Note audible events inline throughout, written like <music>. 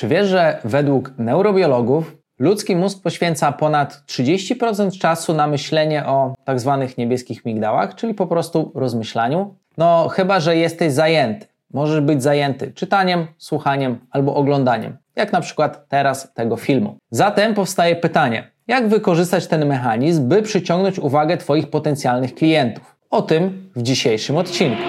Czy wiesz, że według neurobiologów ludzki mózg poświęca ponad 30% czasu na myślenie o tak zwanych niebieskich migdałach, czyli po prostu rozmyślaniu? No, chyba że jesteś zajęty. Możesz być zajęty czytaniem, słuchaniem albo oglądaniem, jak na przykład teraz tego filmu. Zatem powstaje pytanie: jak wykorzystać ten mechanizm, by przyciągnąć uwagę Twoich potencjalnych klientów? O tym w dzisiejszym odcinku.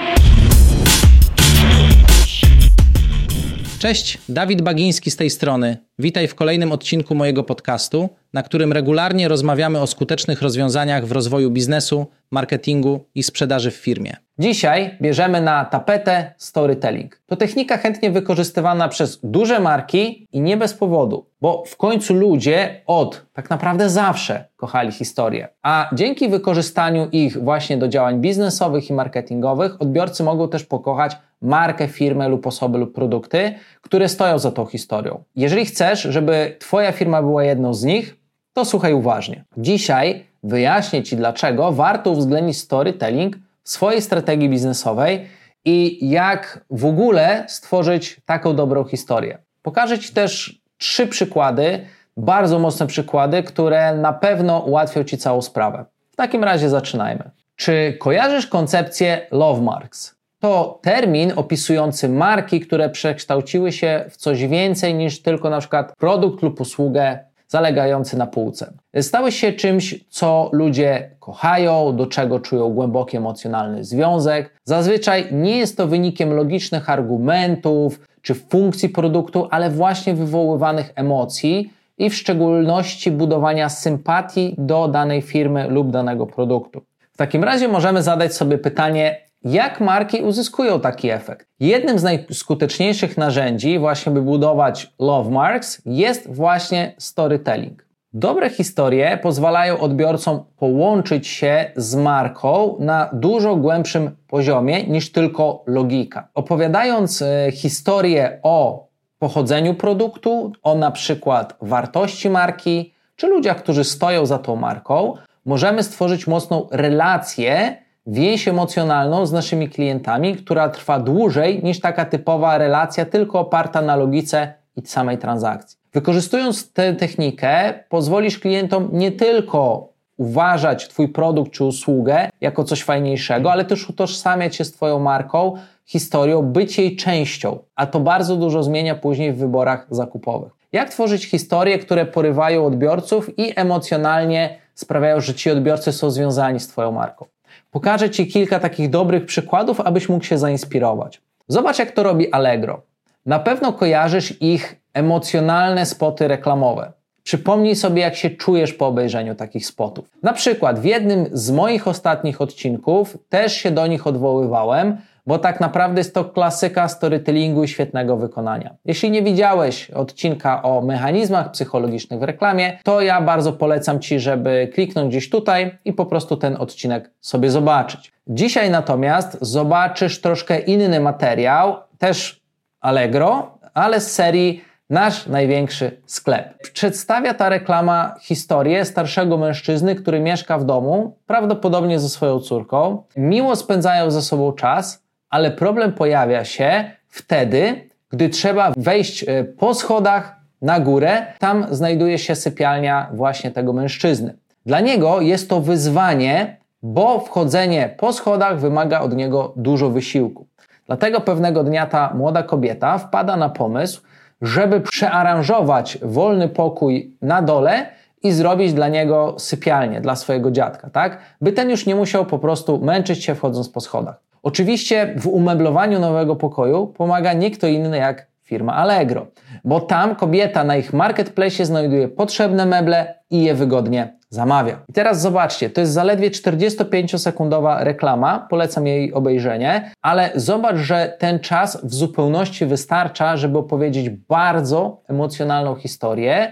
Cześć, Dawid Bagiński z tej strony. Witaj w kolejnym odcinku mojego podcastu, na którym regularnie rozmawiamy o skutecznych rozwiązaniach w rozwoju biznesu, marketingu i sprzedaży w firmie. Dzisiaj bierzemy na tapetę storytelling. To technika chętnie wykorzystywana przez duże marki i nie bez powodu, bo w końcu ludzie od tak naprawdę zawsze kochali historię. A dzięki wykorzystaniu ich właśnie do działań biznesowych i marketingowych, odbiorcy mogą też pokochać markę, firmę lub osoby lub produkty, które stoją za tą historią. Jeżeli chcesz, żeby Twoja firma była jedną z nich, to słuchaj uważnie. Dzisiaj wyjaśnię Ci, dlaczego warto uwzględnić storytelling w swojej strategii biznesowej i jak w ogóle stworzyć taką dobrą historię. Pokażę Ci też trzy przykłady, bardzo mocne przykłady, które na pewno ułatwią Ci całą sprawę. W takim razie zaczynajmy. Czy kojarzysz koncepcję Love Marks? To termin opisujący marki, które przekształciły się w coś więcej niż tylko na przykład produkt lub usługę zalegający na półce. Stały się czymś, co ludzie kochają, do czego czują głęboki emocjonalny związek. Zazwyczaj nie jest to wynikiem logicznych argumentów czy funkcji produktu, ale właśnie wywoływanych emocji i w szczególności budowania sympatii do danej firmy lub danego produktu. W takim razie możemy zadać sobie pytanie, jak marki uzyskują taki efekt? Jednym z najskuteczniejszych narzędzi, właśnie by budować love marks, jest właśnie storytelling. Dobre historie pozwalają odbiorcom połączyć się z marką na dużo głębszym poziomie niż tylko logika. Opowiadając e, historię o pochodzeniu produktu, o na przykład wartości marki, czy ludziach, którzy stoją za tą marką, możemy stworzyć mocną relację więź emocjonalną z naszymi klientami, która trwa dłużej niż taka typowa relacja, tylko oparta na logice i samej transakcji. Wykorzystując tę technikę, pozwolisz klientom nie tylko uważać Twój produkt czy usługę jako coś fajniejszego, ale też utożsamiać się z Twoją marką, historią, być jej częścią, a to bardzo dużo zmienia później w wyborach zakupowych. Jak tworzyć historie, które porywają odbiorców i emocjonalnie sprawiają, że ci odbiorcy są związani z Twoją marką? Pokażę Ci kilka takich dobrych przykładów, abyś mógł się zainspirować. Zobacz, jak to robi Allegro. Na pewno kojarzysz ich emocjonalne spoty reklamowe. Przypomnij sobie, jak się czujesz po obejrzeniu takich spotów. Na przykład w jednym z moich ostatnich odcinków też się do nich odwoływałem, bo tak naprawdę jest to klasyka storytellingu i świetnego wykonania. Jeśli nie widziałeś odcinka o mechanizmach psychologicznych w reklamie, to ja bardzo polecam Ci, żeby kliknąć gdzieś tutaj i po prostu ten odcinek sobie zobaczyć. Dzisiaj natomiast zobaczysz troszkę inny materiał, też Allegro, ale z serii Nasz największy sklep. Przedstawia ta reklama historię starszego mężczyzny, który mieszka w domu, prawdopodobnie ze swoją córką. Miło spędzają ze sobą czas, ale problem pojawia się wtedy, gdy trzeba wejść e, po schodach na górę. Tam znajduje się sypialnia właśnie tego mężczyzny. Dla niego jest to wyzwanie, bo wchodzenie po schodach wymaga od niego dużo wysiłku. Dlatego pewnego dnia ta młoda kobieta wpada na pomysł, żeby przearanżować wolny pokój na dole i zrobić dla niego sypialnię, dla swojego dziadka, tak? By ten już nie musiał po prostu męczyć się wchodząc po schodach. Oczywiście w umeblowaniu nowego pokoju pomaga nie kto inny jak firma Allegro, bo tam kobieta na ich marketplace znajduje potrzebne meble i je wygodnie zamawia. I teraz zobaczcie, to jest zaledwie 45-sekundowa reklama, polecam jej obejrzenie, ale zobacz, że ten czas w zupełności wystarcza, żeby opowiedzieć bardzo emocjonalną historię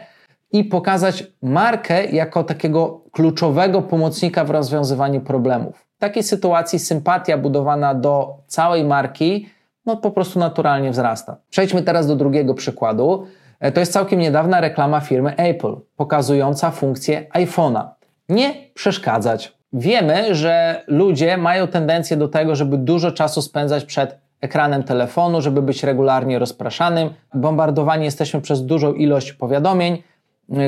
i pokazać markę jako takiego kluczowego pomocnika w rozwiązywaniu problemów. W takiej sytuacji sympatia budowana do całej marki no po prostu naturalnie wzrasta. Przejdźmy teraz do drugiego przykładu. E, to jest całkiem niedawna reklama firmy Apple, pokazująca funkcję iPhone'a. Nie przeszkadzać. Wiemy, że ludzie mają tendencję do tego, żeby dużo czasu spędzać przed ekranem telefonu, żeby być regularnie rozpraszanym. Bombardowani jesteśmy przez dużą ilość powiadomień,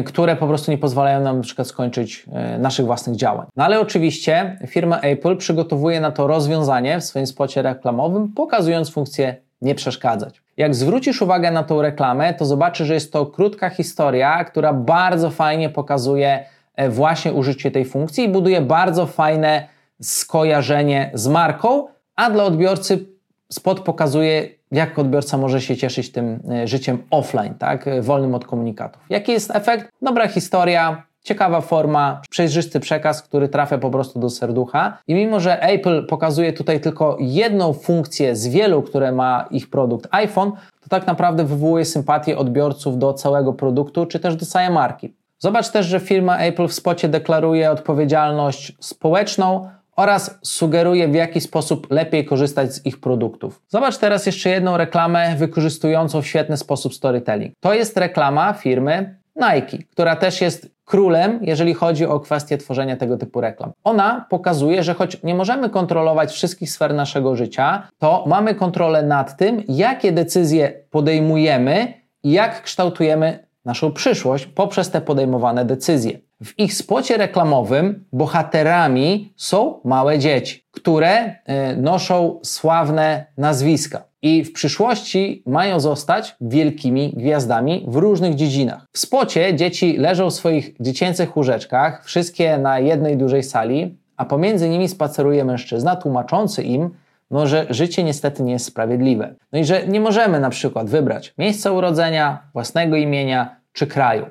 które po prostu nie pozwalają nam na przykład skończyć y, naszych własnych działań. No ale oczywiście firma Apple przygotowuje na to rozwiązanie w swoim spocie reklamowym, pokazując funkcję nie przeszkadzać. Jak zwrócisz uwagę na tą reklamę, to zobaczysz, że jest to krótka historia, która bardzo fajnie pokazuje e, właśnie użycie tej funkcji i buduje bardzo fajne skojarzenie z marką, a dla odbiorcy spot pokazuje, jak odbiorca może się cieszyć tym e, życiem offline, tak, wolnym od komunikatów. Jaki jest efekt? Dobra historia, ciekawa forma, przejrzysty przekaz, który trafia po prostu do serducha. I mimo, że Apple pokazuje tutaj tylko jedną funkcję z wielu, które ma ich produkt iPhone, to tak naprawdę wywołuje sympatię odbiorców do całego produktu, czy też do całej marki. Zobacz też, że firma Apple w spocie deklaruje odpowiedzialność społeczną oraz sugeruje, w jaki sposób lepiej korzystać z ich produktów. Zobacz teraz jeszcze jedną reklamę wykorzystującą w świetny sposób storytelling. To jest reklama firmy Nike, która też jest królem, jeżeli chodzi o kwestię tworzenia tego typu reklam. Ona pokazuje, że choć nie możemy kontrolować wszystkich sfer naszego życia, to mamy kontrolę nad tym, jakie decyzje podejmujemy i jak kształtujemy naszą przyszłość poprzez te podejmowane decyzje. W ich spocie reklamowym bohaterami są małe dzieci, które y, noszą sławne nazwiska i w przyszłości mają zostać wielkimi gwiazdami w różnych dziedzinach. W spocie dzieci leżą w swoich dziecięcych łóżeczkach, wszystkie na jednej dużej sali, a pomiędzy nimi spaceruje mężczyzna tłumaczący im, no, że życie niestety nie jest sprawiedliwe. No i że nie możemy na przykład wybrać miejsca urodzenia, własnego imienia czy kraju.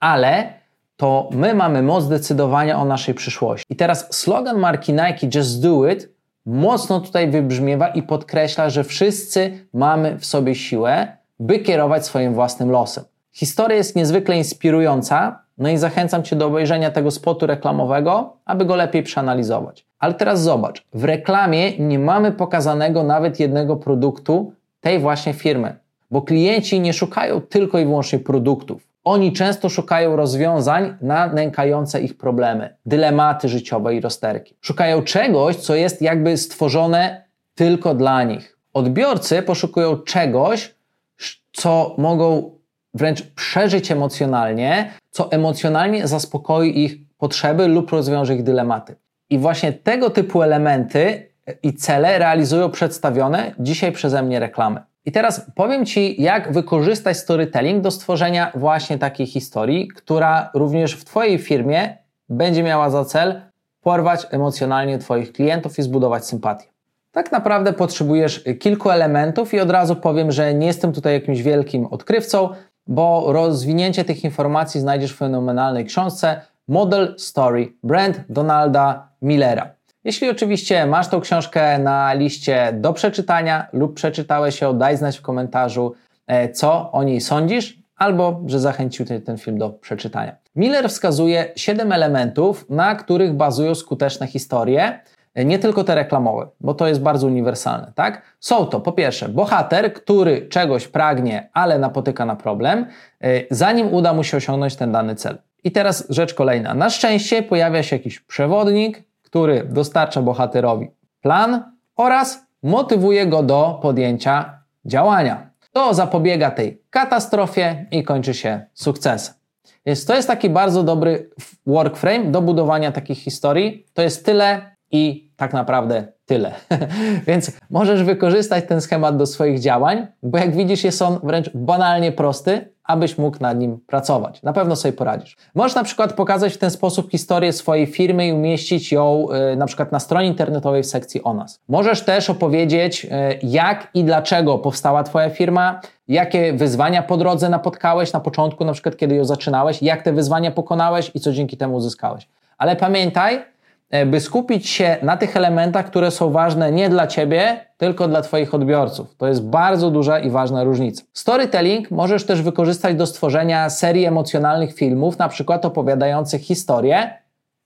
Ale to my mamy moc decydowania o naszej przyszłości. I teraz slogan marki Nike Just Do It mocno tutaj wybrzmiewa i podkreśla, że wszyscy mamy w sobie siłę, by kierować swoim własnym losem. Historia jest niezwykle inspirująca, no i zachęcam Cię do obejrzenia tego spotu reklamowego, aby go lepiej przeanalizować. Ale teraz zobacz, w reklamie nie mamy pokazanego nawet jednego produktu tej właśnie firmy, bo klienci nie szukają tylko i wyłącznie produktów. Oni często szukają rozwiązań na nękające ich problemy, dylematy życiowe i rozterki. Szukają czegoś, co jest jakby stworzone tylko dla nich. Odbiorcy poszukują czegoś, co mogą wręcz przeżyć emocjonalnie, co emocjonalnie zaspokoi ich potrzeby lub rozwiąże ich dylematy. I właśnie tego typu elementy i cele realizują przedstawione dzisiaj przeze mnie reklamy. I teraz powiem Ci, jak wykorzystać storytelling do stworzenia właśnie takiej historii, która również w Twojej firmie będzie miała za cel porwać emocjonalnie Twoich klientów i zbudować sympatię. Tak naprawdę potrzebujesz kilku elementów i od razu powiem, że nie jestem tutaj jakimś wielkim odkrywcą, bo rozwinięcie tych informacji znajdziesz w fenomenalnej książce Model Story Brand Donalda Millera. Jeśli oczywiście masz tą książkę na liście do przeczytania lub przeczytałeś ją, daj znać w komentarzu, e, co o niej sądzisz, albo że zachęcił cię ten film do przeczytania. Miller wskazuje 7 elementów, na których bazują skuteczne historie, e, nie tylko te reklamowe, bo to jest bardzo uniwersalne, tak? Są to po pierwsze bohater, który czegoś pragnie, ale napotyka na problem, e, zanim uda mu się osiągnąć ten dany cel. I teraz rzecz kolejna. Na szczęście pojawia się jakiś przewodnik, który dostarcza bohaterowi plan oraz motywuje go do podjęcia działania. To zapobiega tej katastrofie i kończy się sukcesem. Więc to jest taki bardzo dobry workframe do budowania takich historii. To jest tyle i tak naprawdę tyle. <laughs> Więc możesz wykorzystać ten schemat do swoich działań, bo jak widzisz, jest on wręcz banalnie prosty, abyś mógł nad nim pracować. Na pewno sobie poradzisz. Możesz na przykład pokazać w ten sposób historię swojej firmy i umieścić ją yy, na przykład na stronie internetowej w sekcji o nas. Możesz też opowiedzieć, yy, jak i dlaczego powstała Twoja firma, jakie wyzwania po drodze napotkałeś na początku, na przykład kiedy ją zaczynałeś, jak te wyzwania pokonałeś i co dzięki temu uzyskałeś. Ale pamiętaj, by skupić się na tych elementach, które są ważne nie dla Ciebie, tylko dla Twoich odbiorców. To jest bardzo duża i ważna różnica. Storytelling możesz też wykorzystać do stworzenia serii emocjonalnych filmów, na przykład opowiadających historię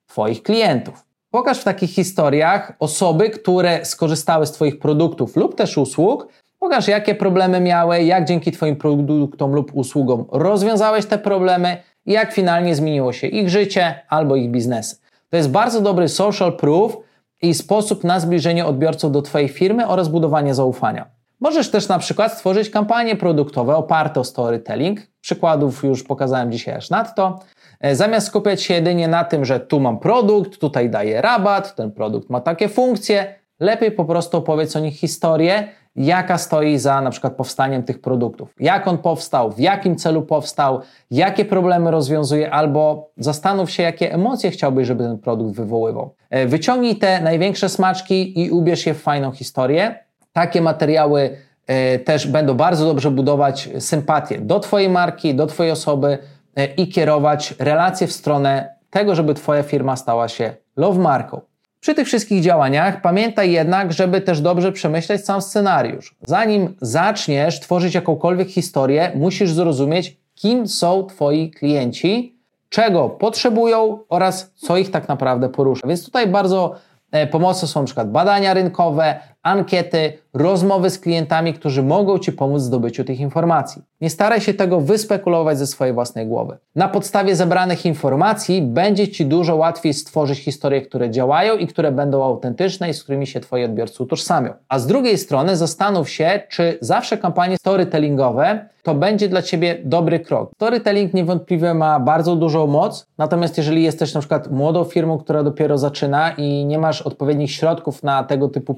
Twoich klientów. Pokaż w takich historiach osoby, które skorzystały z Twoich produktów lub też usług. Pokaż, jakie problemy miały, jak dzięki Twoim produktom lub usługom rozwiązałeś te problemy i jak finalnie zmieniło się ich życie albo ich biznesy. To jest bardzo dobry social proof i sposób na zbliżenie odbiorców do Twojej firmy oraz budowanie zaufania. Możesz też na przykład stworzyć kampanie produktowe oparte o storytelling. Przykładów już pokazałem dzisiaj aż nadto. E, zamiast skupiać się jedynie na tym, że tu mam produkt, tutaj daję rabat, ten produkt ma takie funkcje, lepiej po prostu opowiedz o nich historię, jaka stoi za na przykład powstaniem tych produktów. Jak on powstał, w jakim celu powstał, jakie problemy rozwiązuje, albo zastanów się, jakie emocje chciałbyś, żeby ten produkt wywoływał. E, wyciągnij te największe smaczki i ubierz je w fajną historię. Takie materiały e, też będą bardzo dobrze budować sympatię do Twojej marki, do Twojej osoby e, i kierować relacje w stronę tego, żeby Twoja firma stała się love marką. Przy tych wszystkich działaniach pamiętaj jednak, żeby też dobrze przemyśleć sam scenariusz. Zanim zaczniesz tworzyć jakąkolwiek historię, musisz zrozumieć, kim są Twoi klienci, czego potrzebują oraz co ich tak naprawdę porusza. Więc tutaj bardzo e, pomocne są np. badania rynkowe, ankiety, rozmowy z klientami, którzy mogą Ci pomóc w zdobyciu tych informacji. Nie staraj się tego wyspekulować ze swojej własnej głowy. Na podstawie zebranych informacji będzie Ci dużo łatwiej stworzyć historie, które działają i które będą autentyczne i z którymi się Twoi odbiorcy utożsamią. A z drugiej strony zastanów się, czy zawsze kampanie storytellingowe to będzie dla Ciebie dobry krok. Storytelling niewątpliwie ma bardzo dużą moc, natomiast jeżeli jesteś na przykład młodą firmą, która dopiero zaczyna i nie masz odpowiednich środków na tego typu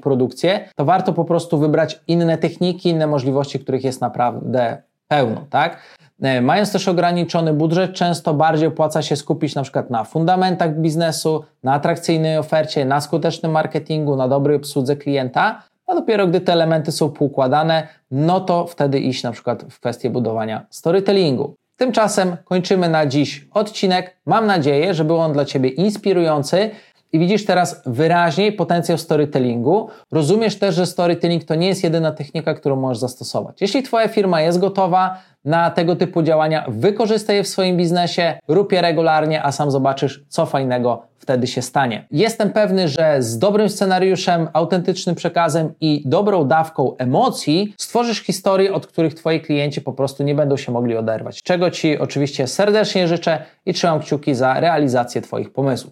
to warto po prostu wybrać inne techniki, inne możliwości, których jest naprawdę pełno, tak? E, mając też ograniczony budżet, często bardziej opłaca się skupić na przykład na fundamentach biznesu, na atrakcyjnej ofercie, na skutecznym marketingu, na dobrej obsłudze klienta, a dopiero gdy te elementy są poukładane, no to wtedy iść na przykład w kwestię budowania storytellingu. Tymczasem kończymy na dziś odcinek. Mam nadzieję, że był on dla Ciebie inspirujący i widzisz teraz wyraźniej potencjał storytellingu. Rozumiesz też, że storytelling to nie jest jedyna technika, którą możesz zastosować. Jeśli Twoja firma jest gotowa na tego typu działania, wykorzystaj je w swoim biznesie, rób je regularnie, a sam zobaczysz, co fajnego wtedy się stanie. Jestem pewny, że z dobrym scenariuszem, autentycznym przekazem i dobrą dawką emocji stworzysz historie, od których Twoi klienci po prostu nie będą się mogli oderwać. Czego Ci oczywiście serdecznie życzę i trzymam kciuki za realizację Twoich pomysłów.